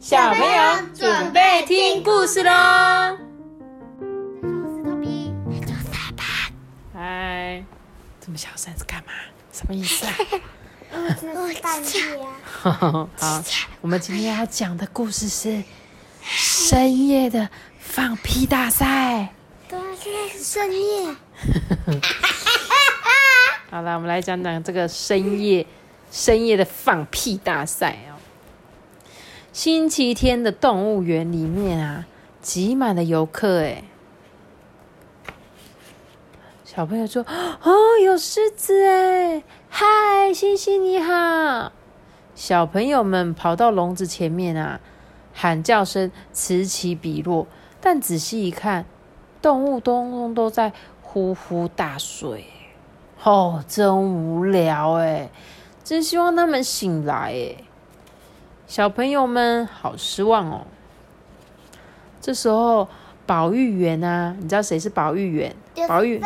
小朋友准备听故事喽！我是头皮，嗨，这么小声是干嘛？什么意思啊？我是半夜啊。好，我们今天要讲的故事是深夜的放屁大赛。对啊，现在是深夜。好了，我们来讲讲这个深夜深夜的放屁大赛哦。星期天的动物园里面啊，挤满了游客哎。小朋友说：“哦，有狮子哎！嗨，星星你好！”小朋友们跑到笼子前面啊，喊叫声此起彼落。但仔细一看，动物通通都在呼呼大睡。哦，真无聊哎！真希望他们醒来哎。小朋友们好失望哦。这时候，保育员啊，你知道谁是保育员？保育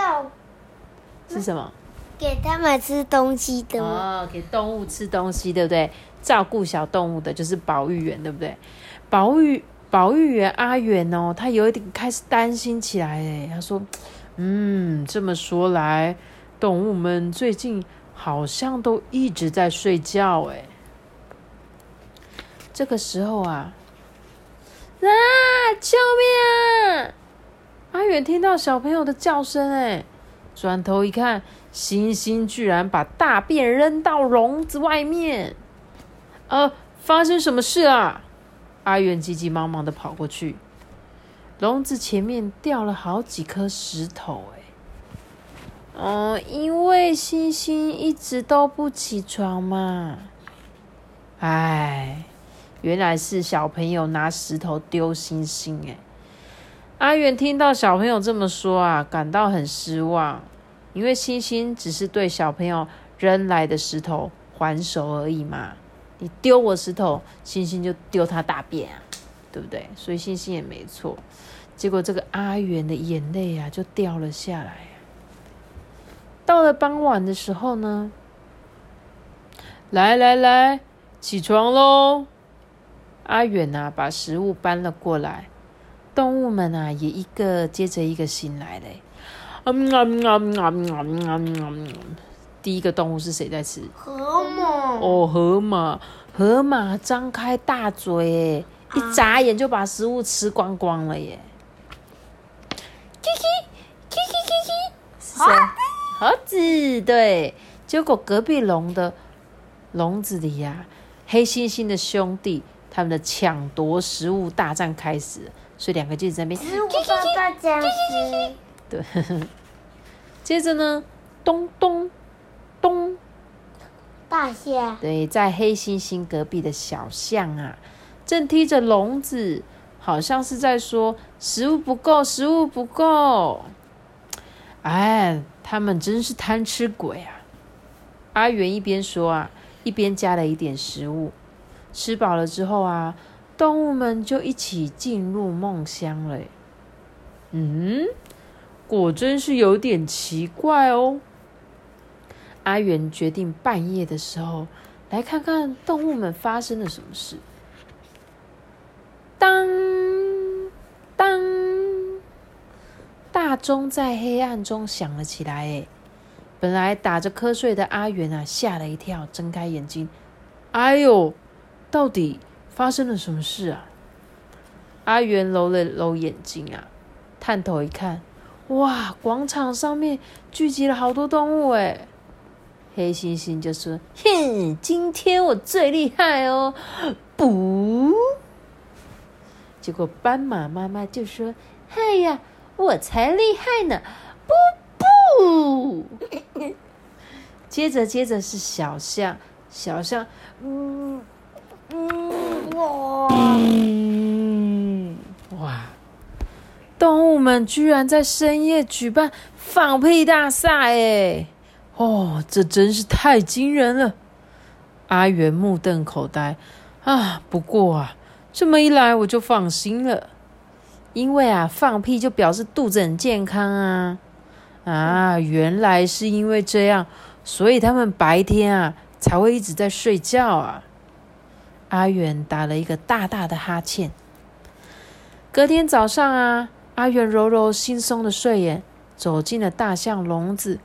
是什么？给他们吃东西的？哦，给动物吃东西，对不对？照顾小动物的就是保育员，对不对？保育保育员阿远哦，他有一点开始担心起来哎。他说：“嗯，这么说来，动物们最近好像都一直在睡觉哎。”这个时候啊，啊！救命啊！阿远听到小朋友的叫声，哎，转头一看，星星居然把大便扔到笼子外面。呃，发生什么事啊？阿远急急忙忙的跑过去，笼子前面掉了好几颗石头，哎，哦，因为星星一直都不起床嘛，哎。原来是小朋友拿石头丢星星，哎，阿远听到小朋友这么说啊，感到很失望，因为星星只是对小朋友扔来的石头还手而已嘛。你丢我石头，星星就丢他大便啊，对不对？所以星星也没错。结果这个阿远的眼泪啊就掉了下来。到了傍晚的时候呢，来来来，起床喽！阿远呐，把食物搬了过来，动物们啊，也一个接着一个醒来嘞。嗯啊啊啊啊啊！第一个动物是谁在吃？河马。哦，河马，河马张开大嘴，一眨眼就把食物吃光光了耶。Kiki Kiki Kiki，是谁？猴子。对，结果隔壁笼的笼子里呀，黑猩猩的兄弟。他们的抢夺食物大战开始，所以两个就在那边。食物大战对，接着呢，咚咚咚，大象。对，在黑猩猩隔壁的小象啊，正踢着笼子，好像是在说食物不够，食物不够。哎，他们真是贪吃鬼啊！阿元一边说啊，一边加了一点食物。吃饱了之后啊，动物们就一起进入梦乡了。嗯，果真是有点奇怪哦。阿元决定半夜的时候来看看动物们发生了什么事。当当，大钟在黑暗中响了起来。哎，本来打着瞌睡的阿元啊，吓了一跳，睁开眼睛，哎呦！到底发生了什么事啊？阿元揉了揉眼睛啊，探头一看，哇，广场上面聚集了好多动物哎！黑猩猩就说：“哼，今天我最厉害哦！”不，结果斑马妈妈就说：“哎呀，我才厉害呢！”不不，接着接着是小象，小象，嗯。哇！哇！动物们居然在深夜举办放屁大赛，哎，哦，这真是太惊人了！阿元目瞪口呆啊。不过啊，这么一来我就放心了，因为啊，放屁就表示肚子很健康啊。啊，原来是因为这样，所以他们白天啊才会一直在睡觉啊。阿远打了一个大大的哈欠。隔天早上啊，阿远揉揉惺忪的睡眼，走进了大象笼子，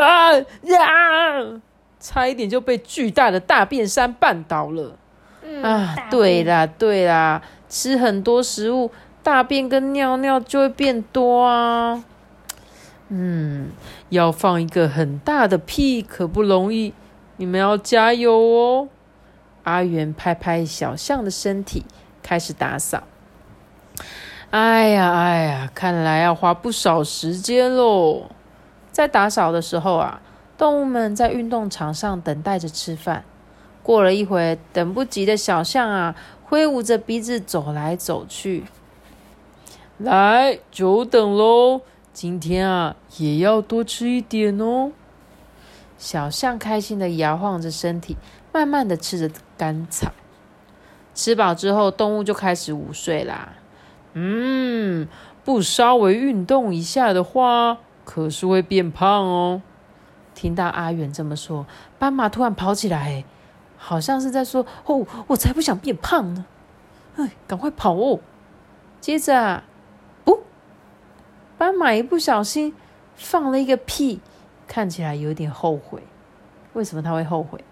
啊呀！差一点就被巨大的大便山绊倒了。嗯啊，对啦，对啦，吃很多食物，大便跟尿尿就会变多啊。嗯，要放一个很大的屁可不容易，你们要加油哦。阿元拍拍小象的身体，开始打扫。哎呀，哎呀，看来要花不少时间喽。在打扫的时候啊，动物们在运动场上等待着吃饭。过了一会，等不及的小象啊，挥舞着鼻子走来走去。来，久等喽！今天啊，也要多吃一点哦。小象开心的摇晃着身体，慢慢的吃着干草。吃饱之后，动物就开始午睡啦。嗯，不稍微运动一下的话，可是会变胖哦。听到阿远这么说，斑马突然跑起来，好像是在说：“哦，我才不想变胖呢！”哎，赶快跑哦！接着啊，不，斑马一不小心放了一个屁，看起来有点后悔。为什么他会后悔？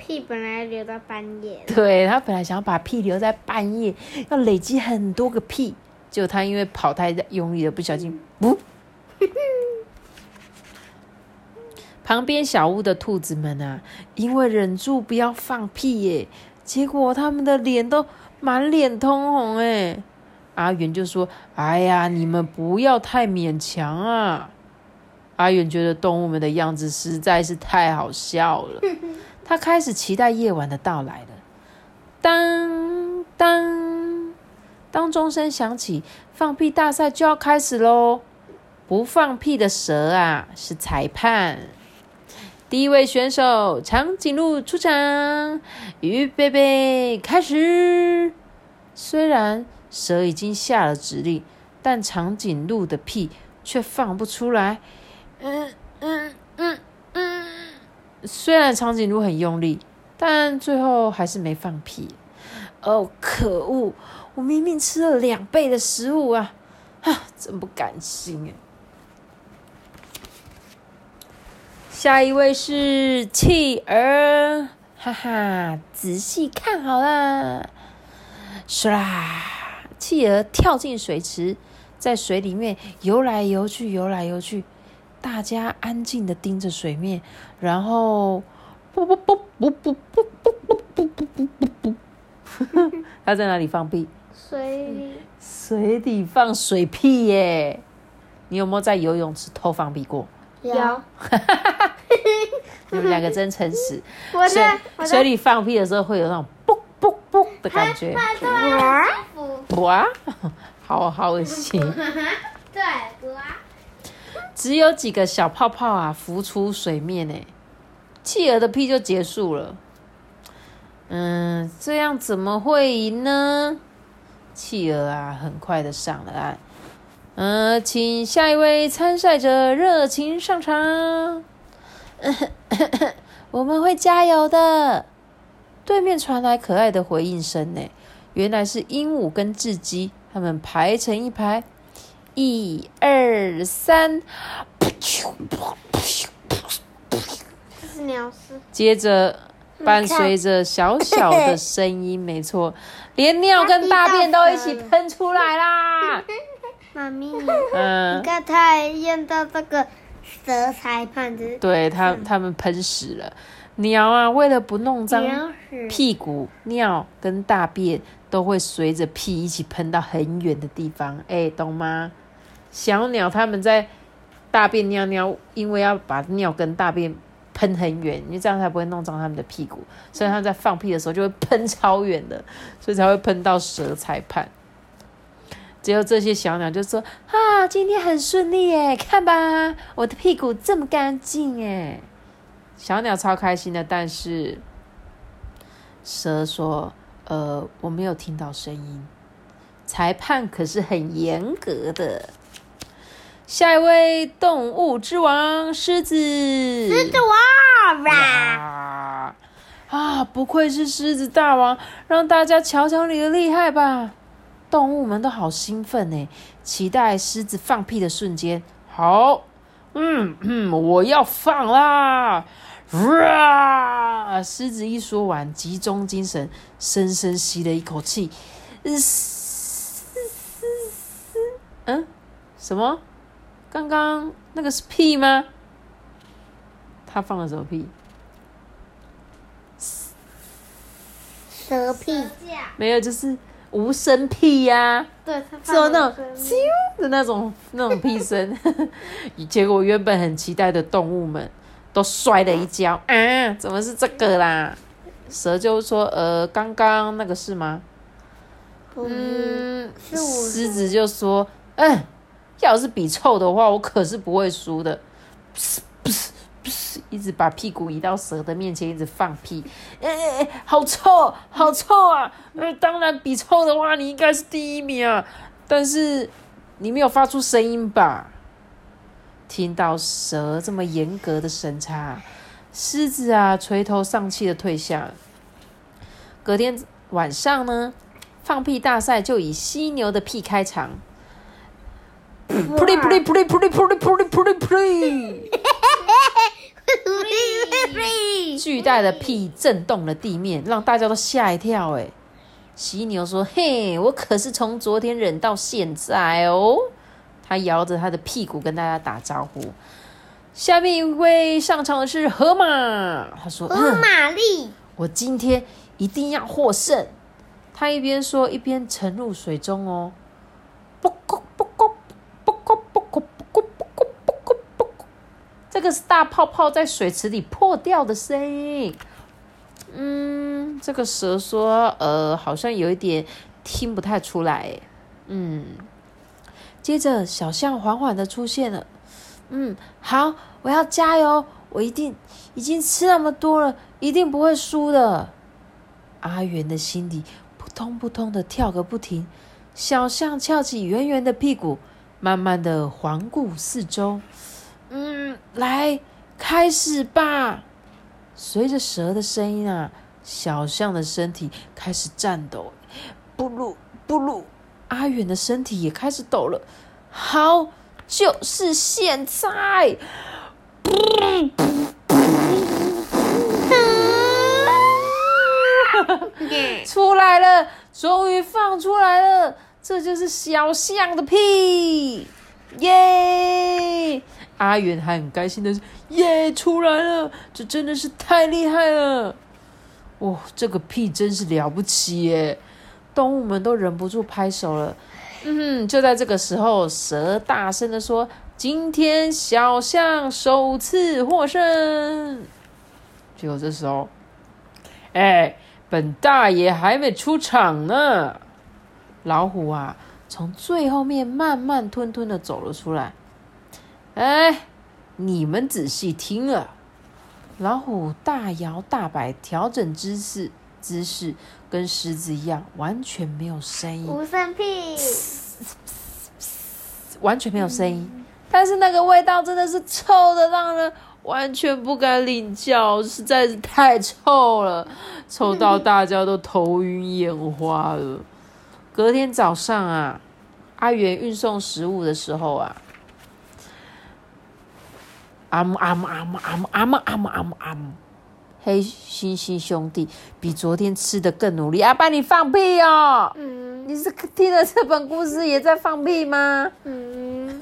屁本来留到半夜，对他本来想要把屁留在半夜，要累积很多个屁，结果他因为跑太用力了，不小心噗。旁边小屋的兔子们啊，因为忍住不要放屁耶，结果他们的脸都满脸通红哎。阿元就说：“哎呀，你们不要太勉强啊！”阿元觉得动物们的样子实在是太好笑了。他开始期待夜晚的到来了。当当当钟声响起，放屁大赛就要开始喽！不放屁的蛇啊是裁判。第一位选手长颈鹿出场，预备备，开始。虽然蛇已经下了指令，但长颈鹿的屁却放不出来。嗯。虽然长颈鹿很用力，但最后还是没放屁。哦，可恶！我明明吃了两倍的食物啊！啊，真不甘心哎。下一位是企鹅，哈哈，仔细看好啦！唰，企鹅跳进水池，在水里面游来游去，游来游去。大家安静的盯着水面，然后不不不不不不不不不不不不，他在哪里放屁？水里水底放水屁耶！你有没有在游泳池偷放屁过？有，你们两个真诚实。我水在水里放屁的时候会有那种啵啵啵的感觉，我哇，好好恶心。对只有几个小泡泡啊浮出水面呢，企鹅的屁就结束了。嗯，这样怎么会赢呢？企鹅啊，很快的上了岸。嗯，请下一位参赛者热情上场。我们会加油的。对面传来可爱的回应声呢，原来是鹦鹉跟雉鸡，它们排成一排。一二三，这是鸟屎，接着伴随着小小的声音，没错，连尿跟大便都一起喷出来啦。妈咪，你嗯，看他还验到这个蛇裁判的对他他们喷屎了。鸟啊，为了不弄脏，屁股、尿跟大便，都会随着屁一起喷到很远的地方。哎，懂吗？小鸟它们在大便尿尿，因为要把尿跟大便喷很远，因为这样才不会弄脏它们的屁股，所以它在放屁的时候就会喷超远的，所以才会喷到蛇裁判。只有这些小鸟就说：“啊，今天很顺利耶，看吧，我的屁股这么干净耶。”小鸟超开心的，但是蛇说：“呃，我没有听到声音，裁判可是很严格的。”下一位动物之王狮子，狮子王哇！啊啊！不愧是狮子大王，让大家瞧瞧你的厉害吧！动物们都好兴奋呢，期待狮子放屁的瞬间。好，嗯嗯，我要放啦！哇！狮子一说完，集中精神，深深吸了一口气。嗯，什么？刚刚那个是屁吗？他放了什么屁？蛇屁，没有，就是无声屁呀、对，它只有那种啾的那种那种屁声。结果原本很期待的动物们都摔了一跤啊！怎么是这个啦？蛇就说：“呃，刚刚那个是吗？”嗯，是我狮子就说：“嗯，要是比臭的话，我可是不会输的。”不是不是，一直把屁股移到蛇的面前，一直放屁。哎哎哎，好臭，好臭啊！呃，当然比臭的话，你应该是第一名啊。但是你没有发出声音吧？听到蛇这么严格的审查，狮子啊垂头丧气的退下。隔天晚上呢，放屁大赛就以犀牛的屁开场。噗哩噗哩噗哩噗哩噗哩噗哩噗哩噗哩噗哩！巨大的屁震动了地面，让大家都吓一跳。哎，犀牛说：“嘿，我可是从昨天忍到现在哦。”他摇着他的屁股跟大家打招呼。下面一位上场的是河马，他说：“河玛丽，我今天一定要获胜。”他一边说一边沉入水中哦。这个是大泡泡在水池里破掉的声音。嗯，这个蛇说，呃，好像有一点听不太出来。嗯，接着小象缓缓的出现了。嗯，好，我要加油，我一定已经吃那么多了，一定不会输的。阿元的心里扑通扑通的跳个不停，小象翘起圆圆的屁股，慢慢的环顾四周。嗯，来，开始吧！随着蛇的声音啊，小象的身体开始颤抖，不噜不噜，阿远的身体也开始抖了。好，就是现在！出来了，终于放出来了，这就是小象的屁，耶！阿元还很开心的说：“耶，出来了，这真的是太厉害了！哇，这个屁真是了不起耶！”动物们都忍不住拍手了。嗯，就在这个时候，蛇大声的说：“今天小象首次获胜。”结果这时候，哎，本大爷还没出场呢。老虎啊，从最后面慢慢吞吞的走了出来。哎，你们仔细听啊！老虎大摇大摆，调整姿势，姿势跟狮子一样，完全没有声音。无声屁，完全没有声音，但是那个味道真的是臭的，让人完全不敢领教，实在是太臭了，臭到大家都头晕眼花了。隔天早上啊，阿元运送食物的时候啊，阿姆阿姆阿姆阿姆阿姆阿姆阿姆阿姆，黑猩猩兄弟比昨天吃的更努力。阿爸，你放屁哦！嗯你是听了这本故事也在放屁吗？嗯，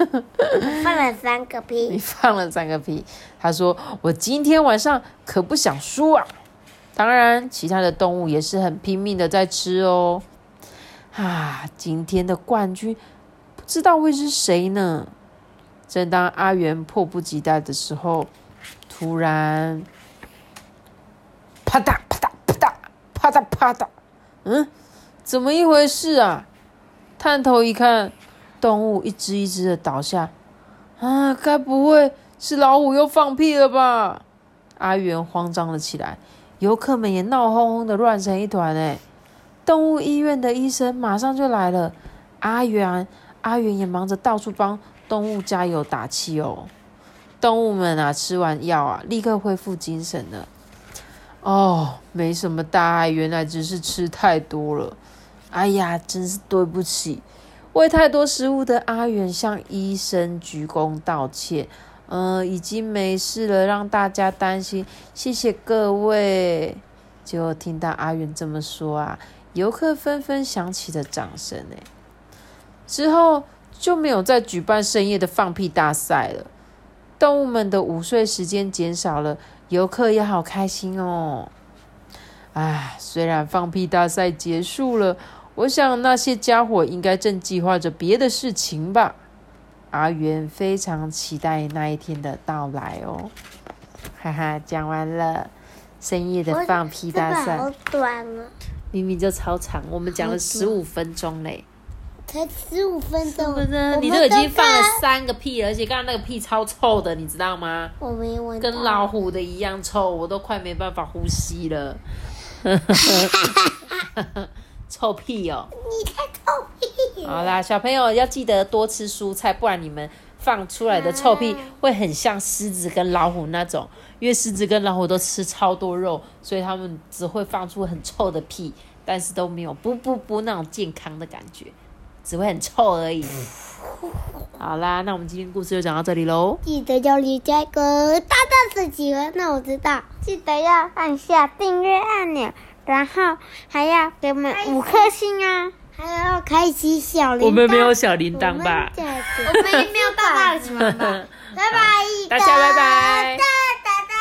放了三个屁 你，放了三个屁。他说：“我今天晚上可不想输啊！”当然，其他的动物也是很拼命的在吃哦。啊，今天的冠军不知道会是谁呢？正当阿元迫不及待的时候，突然，啪嗒啪嗒啪嗒啪嗒啪嗒，嗯，怎么一回事啊？探头一看，动物一只一只的倒下。啊，该不会是老虎又放屁了吧？阿元慌张了起来，游客们也闹哄哄的乱成一团哎。动物医院的医生马上就来了，阿元阿元也忙着到处帮动物加油打气哦。动物们啊，吃完药啊，立刻恢复精神了。哦，没什么大碍，原来只是吃太多了。哎呀，真是对不起，喂太多食物的阿元向医生鞠躬道歉。嗯，已经没事了，让大家担心，谢谢各位。结果听到阿元这么说啊，游客纷纷响起了掌声。哎，之后就没有再举办深夜的放屁大赛了，动物们的午睡时间减少了，游客也好开心哦。唉，虽然放屁大赛结束了，我想那些家伙应该正计划着别的事情吧。阿元非常期待那一天的到来哦，哈哈，讲完了深夜的放屁大赛，好短啊！明明就超长，我们讲了十五分钟嘞，才十五分钟，你都已经放了三个屁了，而且刚刚那个屁超臭的，你知道吗？我没闻，跟老虎的一样臭，我都快没办法呼吸了。臭屁哦！你才臭屁！好啦，小朋友要记得多吃蔬菜，不然你们放出来的臭屁会很像狮子跟老虎那种。因为狮子跟老虎都吃超多肉，所以他们只会放出很臭的屁，但是都没有不不不那种健康的感觉，只会很臭而已。好啦，那我们今天故事就讲到这里喽。记得要离家哥大大的企鹅，那我知道。记得要按下订阅按钮，然后还要给我们五颗星啊，还要开启小铃。我们没有小铃铛吧？我们也没有大大的？拜拜，大家拜拜。哒哒哒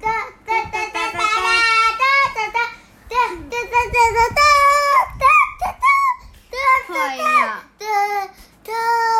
哒哒哒哒哒哒哒哒哒哒哒哒哒哒。对，对，对。